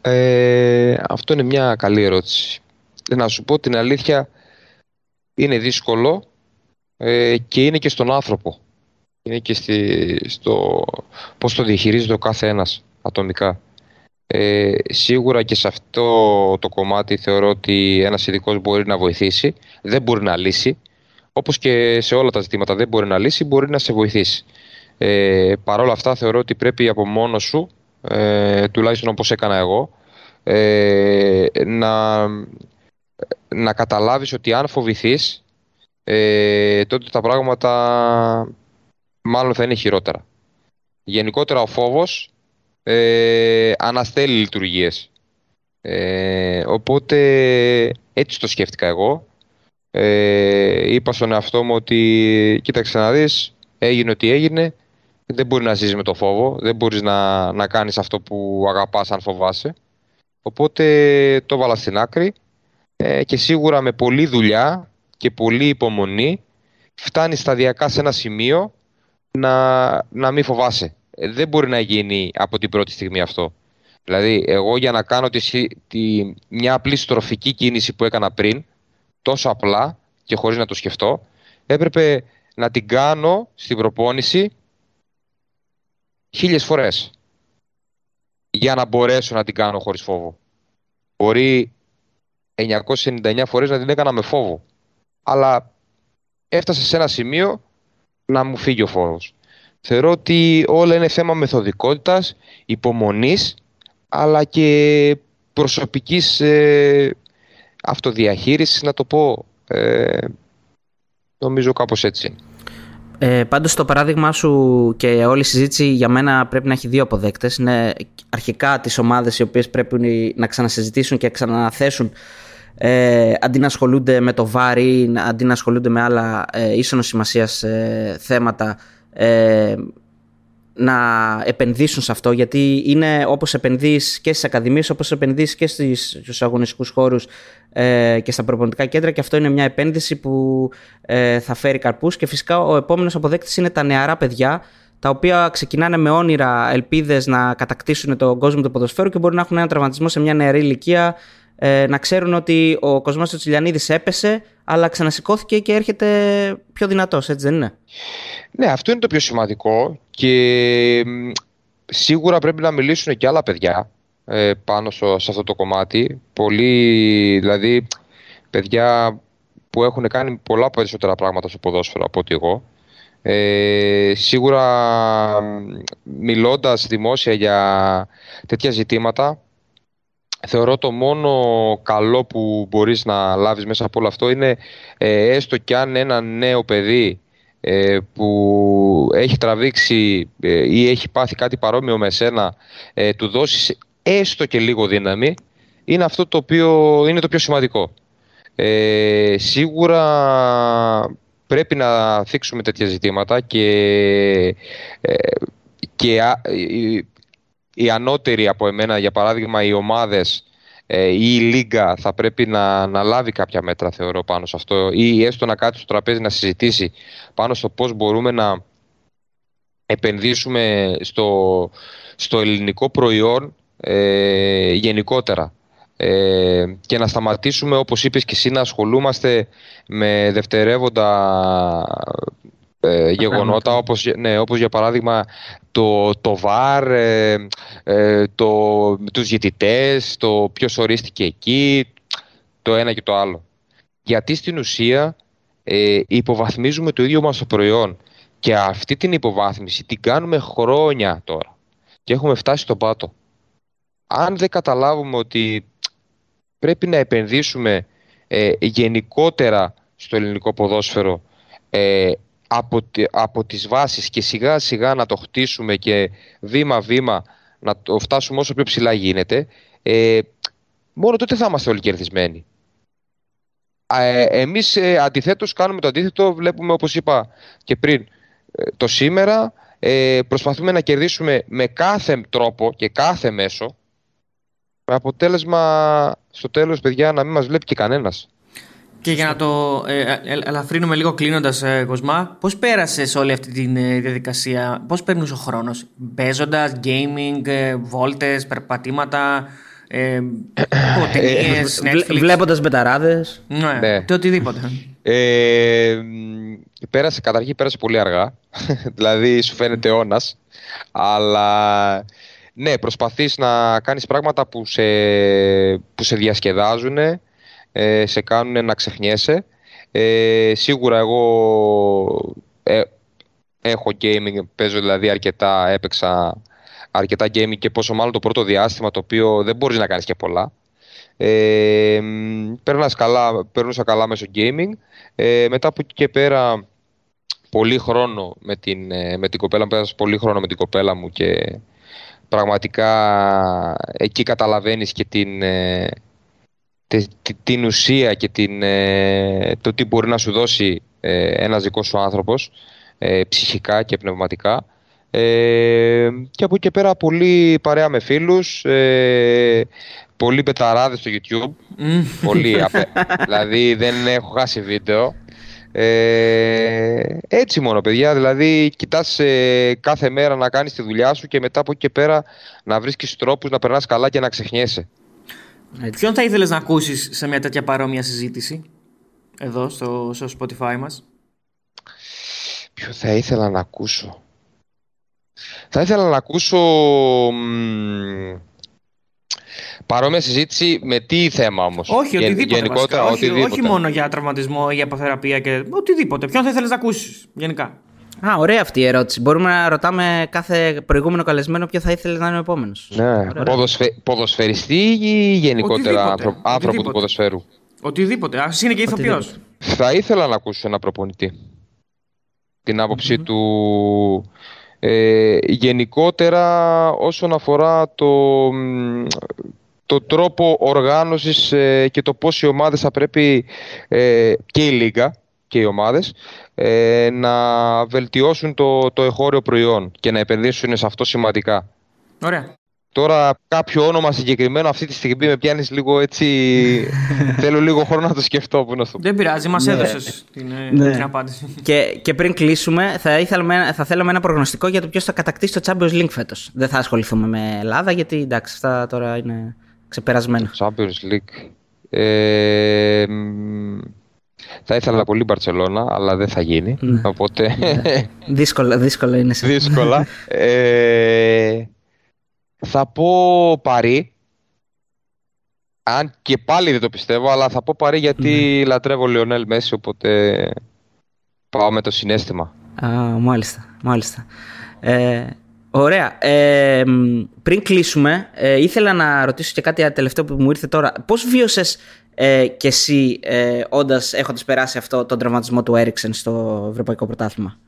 Ε, αυτό είναι μια καλή ερώτηση να σου πω την αλήθεια είναι δύσκολο ε, και είναι και στον άνθρωπο. Είναι και στη, στο πώς το διαχειρίζεται ο κάθε ένας ατομικά. Ε, σίγουρα και σε αυτό το κομμάτι θεωρώ ότι ένας ειδικός μπορεί να βοηθήσει, δεν μπορεί να λύσει. Όπως και σε όλα τα ζητήματα δεν μπορεί να λύσει, μπορεί να σε βοηθήσει. Ε, Παρ' όλα αυτά θεωρώ ότι πρέπει από μόνος σου, ε, τουλάχιστον όπως έκανα εγώ, ε, να να καταλάβεις ότι αν φοβηθείς ε, τότε τα πράγματα μάλλον θα είναι χειρότερα. Γενικότερα ο φόβος ε, αναστέλει λειτουργίες. Ε, οπότε έτσι το σκέφτηκα εγώ. Ε, είπα στον εαυτό μου ότι κοίταξε να δεις, έγινε ό,τι έγινε, δεν μπορεί να ζεις με το φόβο, δεν μπορείς να, να κάνεις αυτό που αγαπάς αν φοβάσαι. Οπότε το βάλα στην άκρη ε, και σίγουρα με πολλή δουλειά και πολλή υπομονή φτάνει σταδιακά σε ένα σημείο να, να μην φοβάσαι. Ε, δεν μπορεί να γίνει από την πρώτη στιγμή αυτό. Δηλαδή, εγώ για να κάνω τη, τη, μια απλή στροφική κίνηση που έκανα πριν, τόσο απλά και χωρίς να το σκεφτώ, έπρεπε να την κάνω στην προπόνηση χίλιες φορές για να μπορέσω να την κάνω χωρίς φόβο. Μπορεί 999 φορές να την έκανα με φόβο. Αλλά έφτασε σε ένα σημείο να μου φύγει ο φόβος. Θεωρώ ότι όλα είναι θέμα μεθοδικότητας, υπομονής, αλλά και προσωπικής ε, αυτοδιαχείρισης να το πω. Ε, νομίζω κάπως έτσι. Ε, πάντως το παράδειγμα σου και όλη η συζήτηση για μένα πρέπει να έχει δύο αποδέκτες. Είναι αρχικά τις ομάδες οι οποίες πρέπει να ξανασυζητήσουν και ξαναθέσουν ε, αντί να ασχολούνται με το βάρη, αντί να ασχολούνται με άλλα ε, ίσονο σημασίας ε, θέματα ε, να επενδύσουν σε αυτό γιατί είναι όπως επενδύεις και στις ακαδημίες όπως επενδύεις και στους αγωνιστικούς χώρους ε, και στα προπονητικά κέντρα και αυτό είναι μια επένδυση που ε, θα φέρει καρπούς και φυσικά ο επόμενος αποδέκτης είναι τα νεαρά παιδιά τα οποία ξεκινάνε με όνειρα, ελπίδες να κατακτήσουν τον κόσμο του ποδοσφαίρου και μπορεί να έχουν ένα τραυματισμό σε μια νεαρή ηλικία ε, να ξέρουν ότι ο Κοσμάς του Τσιλιανίδης έπεσε αλλά ξανασηκώθηκε και έρχεται πιο δυνατός, έτσι δεν είναι; Ναι, αυτό είναι το πιο σημαντικό και σίγουρα πρέπει να μιλήσουν και άλλα παιδιά ε, πάνω σε αυτό το κομμάτι. Πολλοί, δηλαδή, παιδιά που έχουν κάνει πολλά περισσότερα πράγματα στο ποδόσφαιρο από ότι εγώ. Ε, σίγουρα μιλώντας δημόσια για τέτοια ζητήματα θεωρώ το μόνο καλό που μπορείς να λάβεις μέσα από όλο αυτό είναι ε, έστω κι αν ένα νέο παιδί ε, που έχει τραβήξει ε, ή έχει πάθει κάτι παρόμοιο με σένα ε, του δώσεις έστω και λίγο δύναμη είναι αυτό το οποίο είναι το πιο σημαντικό. σίγουρα πρέπει να θίξουμε τέτοια ζητήματα και, και οι ανώτεροι από εμένα, για παράδειγμα οι ομάδες ε, ή η Λίγκα θα πρέπει να, να λάβει κάποια μέτρα θεωρώ πάνω σε αυτό ή έστω να κάτσει στο τραπέζι να συζητήσει πάνω στο πώς μπορούμε να επενδύσουμε στο, στο ελληνικό προϊόν ε, γενικότερα ε, και να σταματήσουμε όπως είπες και εσύ να ασχολούμαστε με δευτερεύοντα ε, γεγονότα όπως, ναι, όπως για παράδειγμα το, το ΒΑΡ, ε, ε, το, τους γητητές, το ποιος ορίστηκε εκεί, το ένα και το άλλο. Γιατί στην ουσία ε, υποβαθμίζουμε το ίδιο μας το προϊόν και αυτή την υποβάθμιση την κάνουμε χρόνια τώρα και έχουμε φτάσει στον πάτο. Αν δεν καταλάβουμε ότι πρέπει να επενδύσουμε ε, γενικότερα στο ελληνικό ποδόσφαιρο ε, από, από τις βάσεις και σιγά σιγά να το χτίσουμε και βήμα βήμα να το φτάσουμε όσο πιο ψηλά γίνεται ε, μόνο τότε θα είμαστε όλοι κερδισμένοι. Ε, εμείς ε, αντιθέτως κάνουμε το αντίθετο βλέπουμε όπως είπα και πριν ε, το σήμερα ε, προσπαθούμε να κερδίσουμε με κάθε τρόπο και κάθε μέσο με αποτέλεσμα στο τέλος παιδιά να μην μας βλέπει και κανένας. Και για να το ε, ε, ε ελαφρύνουμε λίγο κλείνοντας, ε, Κοσμά, πώς πέρασες όλη αυτή τη ε, διαδικασία, πώς παίρνει ο χρόνος, παίζοντας, gaming, ε, βόλτες, περπατήματα, ε, ταινίες, Netflix. Βλέποντας μπεταράδες. Ναι, ναι. το οτιδήποτε. Ε, πέρασε, καταρχήν πέρασε πολύ αργά. δηλαδή σου φαίνεται αιώνας. Αλλά ναι, προσπαθείς να κάνεις πράγματα που σε, που σε διασκεδάζουν ε, σε κάνουν να ξεχνιέσαι. Ε, σίγουρα εγώ ε, έχω gaming, παίζω δηλαδή αρκετά, έπαιξα αρκετά gaming και πόσο μάλλον το πρώτο διάστημα το οποίο δεν μπορείς να κάνεις και πολλά. Ε, καλά, περνούσα καλά μέσω gaming. Ε, μετά από εκεί και πέρα πολύ χρόνο με την, ε, με την κοπέλα μου, πέρασα πολύ χρόνο με την κοπέλα μου και πραγματικά εκεί καταλαβαίνεις και την, ε, την ουσία και την, ε, το τι μπορεί να σου δώσει ε, ένας δικός σου άνθρωπος ε, ψυχικά και πνευματικά. Ε, και από εκεί και πέρα πολύ παρέα με φίλους ε, πολύ πεταράδες στο YouTube πολύ, απε, δηλαδή δεν έχω χάσει βίντεο ε, έτσι μόνο παιδιά δηλαδή κοιτάς ε, κάθε μέρα να κάνεις τη δουλειά σου και μετά από εκεί και πέρα να βρίσκεις τρόπους να περνάς καλά και να ξεχνιέσαι έτσι. Ποιον θα ήθελες να ακούσεις σε μια τέτοια παρόμοια συζήτηση εδώ στο, στο Spotify μας; Ποιο θα ήθελα να ακούσω; Θα ήθελα να ακούσω μ, παρόμοια συζήτηση με τι θέμα όμως; Όχι, οτιδήποτε γενικότερα, όχι, οτιδήποτε. όχι μόνο για τραυματισμό ή για αποθεραπεία και οτιδήποτε. Ποιον θα ήθελες να ακούσεις γενικά; Α, ωραία αυτή η ερώτηση. Μπορούμε να ρωτάμε κάθε προηγούμενο καλεσμένο ποιο θα ήθελε να είναι ο επόμενος. Ναι. Ποδοσφαι... Ποδοσφαιριστή ή γενικότερα άνθρωπο, άνθρωπο του ποδοσφαίρου; Οτιδήποτε. Α είναι και ηθοποιός. Θα ήθελα να ακούσω ένα προπονητή. Την άποψη του. Ε, γενικότερα όσον αφορά το, το τρόπο οργάνωσης ε, και το πώς οι ομάδες θα πρέπει ε, και η Λίγκα και οι ομάδες ε, να βελτιώσουν το, το εχώριο προϊόν και να επενδύσουν σε αυτό σημαντικά. Ωραία. Τώρα κάποιο όνομα συγκεκριμένο αυτή τη στιγμή με πιάνεις λίγο έτσι. Θέλω λίγο χρόνο να το σκεφτώ. Που αυτό. Δεν πειράζει, μας ναι. έδωσες την, ε, ναι. την απάντηση. Και, και πριν κλείσουμε, θα, ήθελα, θα θέλαμε ένα προγνωστικό για το ποιος θα κατακτήσει το Champions League φέτος. Δεν θα ασχοληθούμε με Ελλάδα, γιατί εντάξει, αυτά τώρα είναι ξεπερασμένα. Champions League. Ε, θα ήθελα πολύ Μπαρσελόνα, αλλά δεν θα γίνει. Ναι. Οπότε... δύσκολα, δύσκολα είναι. δύσκολα. ε, θα πω Παρί. Αν και πάλι δεν το πιστεύω, αλλά θα πω Παρί γιατί mm. λατρεύω Λιονέλ Μέση, οπότε πάω με το συνέστημα. Α, μάλιστα, μάλιστα. Ε, ωραία. Ε, πριν κλείσουμε, ε, ήθελα να ρωτήσω και κάτι τελευταίο που μου ήρθε τώρα. Πώς βίωσες ε, και εσύ ε, όντας έχοντας περάσει αυτό τον τραυματισμό του Έριξεν στο Ευρωπαϊκό Πρωτάθλημα;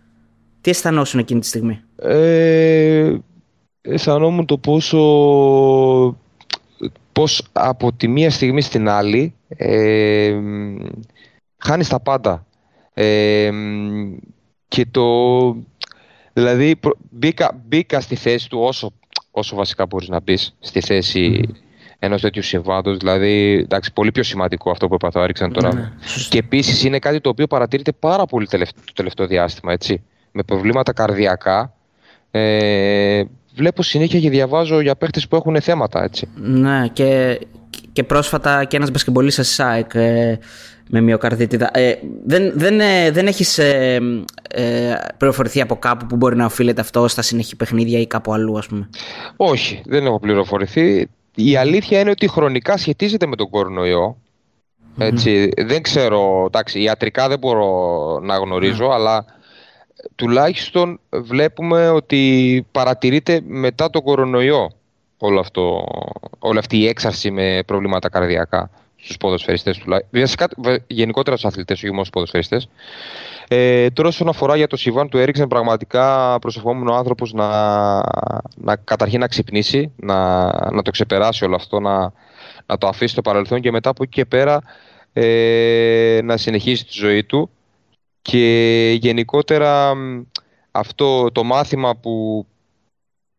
Τι αισθανόσουν εκείνη τη στιγμή; Ε, αισθανόμουν το πόσο πώς από τη μία στιγμή στην άλλη ε, χάνεις τα πάντα. Ε, και το... Δηλαδή μπήκα, μπήκα στη θέση του όσο, όσο βασικά μπορείς να μπεις στη θέση ενός τέτοιου συμβάντος. Δηλαδή, εντάξει, πολύ πιο σημαντικό αυτό που είπα το έριξαν τώρα. Ναι, ναι. Και επίσης είναι κάτι το οποίο παρατηρείται πάρα πολύ το τελευταίο διάστημα. Έτσι. Με προβλήματα καρδιακά. Ε, βλέπω συνέχεια και διαβάζω για παίχτες που έχουν θέματα. Έτσι. Ναι, και, και πρόσφατα και ένας μπασκεμπολίστα ΣΑΕΚ ε, με μυοκαρδίτιδα. Ε, δεν, δεν, ε, δεν έχεις ε, ε, πληροφορηθεί από κάπου που μπορεί να οφείλεται αυτό στα συνεχή παιχνίδια ή κάπου αλλού, ας πούμε; Όχι, δεν έχω πληροφορηθεί. Η αλήθεια είναι ότι χρονικά σχετίζεται με τον κορονοϊό. Δεν ξέρω, εντάξει, ιατρικά δεν μπορώ να γνωρίζω, ναι. αλλά τουλάχιστον βλέπουμε ότι παρατηρείται μετά τον κορονοϊό όλο αυτό, όλη αυτή η έξαρση με προβλήματα καρδιακά στους ποδοσφαιριστές τουλάχιστον. Γενικότερα στους αθλητές, όχι μόνο στους ποδοσφαιριστές. Ε, τώρα όσον αφορά για το Σιβάν του Έριξεν πραγματικά προσευχόμουν ο άνθρωπος να, να καταρχήν να ξυπνήσει, να, να το ξεπεράσει όλο αυτό, να, να το αφήσει στο παρελθόν και μετά από εκεί και πέρα ε, να συνεχίσει τη ζωή του και γενικότερα αυτό το μάθημα που,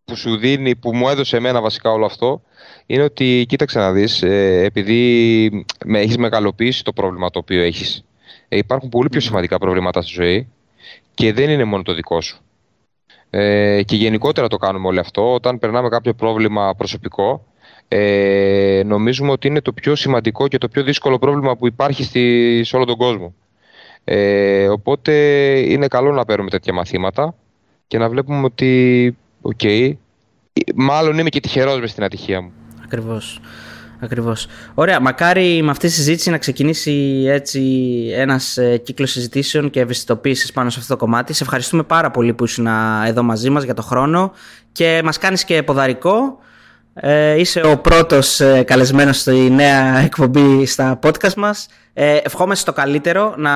που σου δίνει, που μου έδωσε εμένα βασικά όλο αυτό είναι ότι κοίταξε να δεις, ε, επειδή με έχεις μεγαλοποιήσει το πρόβλημα το οποίο έχεις ε, υπάρχουν πολύ πιο σημαντικά προβλήματα στη ζωή και δεν είναι μόνο το δικό σου. Ε, και γενικότερα το κάνουμε όλο αυτό. Όταν περνάμε κάποιο πρόβλημα προσωπικό, ε, νομίζουμε ότι είναι το πιο σημαντικό και το πιο δύσκολο πρόβλημα που υπάρχει στη, σε όλο τον κόσμο. Ε, οπότε είναι καλό να παίρνουμε τέτοια μαθήματα και να βλέπουμε ότι, OK, okay, μάλλον είμαι και τυχερός μες στην ατυχία μου. Ακριβώς. Ακριβώς. Ωραία. Μακάρι με αυτή τη συζήτηση να ξεκινήσει έτσι ένας ε, κύκλος συζητήσεων και ευαισθητοποίησης πάνω σε αυτό το κομμάτι. Σε ευχαριστούμε πάρα πολύ που ήσουν εδώ μαζί μας για το χρόνο και μας κάνεις και ποδαρικό. Ε, είσαι ο πρώτος ε, καλεσμένος στη νέα εκπομπή στα podcast μας. Ε, ευχόμαστε το καλύτερο να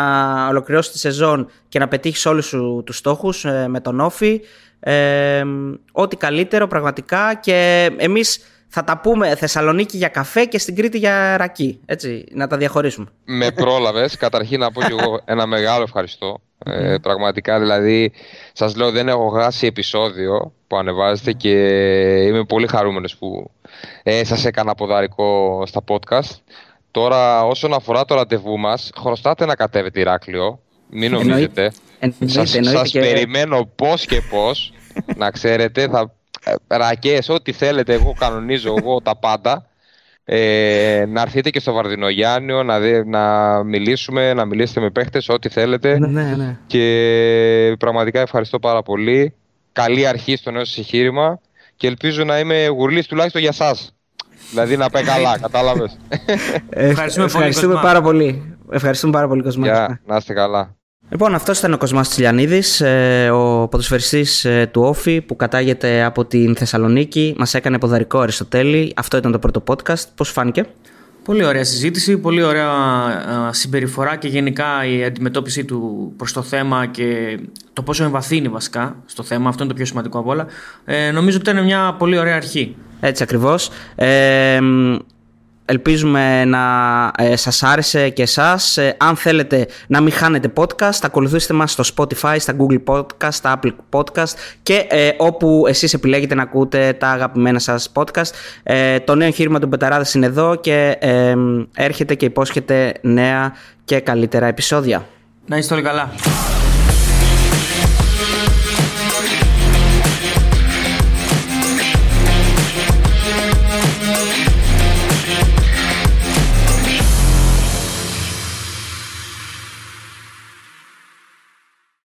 ολοκληρώσεις τη σεζόν και να πετύχεις όλους σου τους στόχους ε, με τον Όφη. Ε, ό,τι καλύτερο πραγματικά και εμείς θα τα πούμε Θεσσαλονίκη για καφέ και στην Κρήτη για ρακί. Έτσι, να τα διαχωρίσουμε. Με πρόλαβες. Καταρχήν να πω και εγώ ένα μεγάλο ευχαριστώ. Ε, πραγματικά δηλαδή, σας λέω δεν έχω χάσει επεισόδιο που ανεβάζετε και είμαι πολύ χαρούμενος που ε, σας έκανα ποδαρικό στα podcast. Τώρα όσον αφορά το ραντεβού μας, χρωστάτε να κατέβετε Ηράκλειο. Μην νομίζετε. Σας, σας περιμένω πώς και πώς. να ξέρετε, θα ρακές, ό,τι θέλετε, εγώ κανονίζω εγώ τα πάντα. Ε, να έρθετε και στο Βαρδινογιάννιο να, να μιλήσουμε, να μιλήσετε με παίχτες, ό,τι θέλετε. Ναι, ναι, ναι. Και πραγματικά ευχαριστώ πάρα πολύ. Καλή αρχή στο νέο σας εγχείρημα και ελπίζω να είμαι γουρλής τουλάχιστον για σας. Δηλαδή να πάει καλά, κατάλαβες. Ε, ευχαριστούμε, ευχαριστούμε πάρα πολύ. Ευχαριστούμε πάρα πολύ, Κοσμά. Yeah, να είστε καλά. Λοιπόν, αυτός ήταν ο Κοσμάς Τσιλιανίδης, ε, ο ποδοσφαιριστής ε, του Όφη που κατάγεται από την Θεσσαλονίκη. Μας έκανε ποδαρικό Αριστοτέλη. Αυτό ήταν το πρώτο podcast. Πώς φάνηκε; Πολύ ωραία συζήτηση, πολύ ωραία συμπεριφορά και γενικά η αντιμετώπιση του προς το θέμα και το πόσο εμβαθύνει βασικά στο θέμα, αυτό είναι το πιο σημαντικό από όλα. Ε, νομίζω ότι ήταν μια πολύ ωραία αρχή. Έτσι ακριβώς. Ε, Ελπίζουμε να ε, σας άρεσε και εσάς. Ε, αν θέλετε να μην χάνετε podcast, ακολουθήστε μας στο Spotify, στα Google Podcast, στα Apple Podcast και ε, όπου εσείς επιλέγετε να ακούτε τα αγαπημένα σας podcast. Ε, το νέο εγχείρημα του Μπεταράδες είναι εδώ και έρχεται και υπόσχεται νέα και καλύτερα επεισόδια. Να είστε όλοι καλά.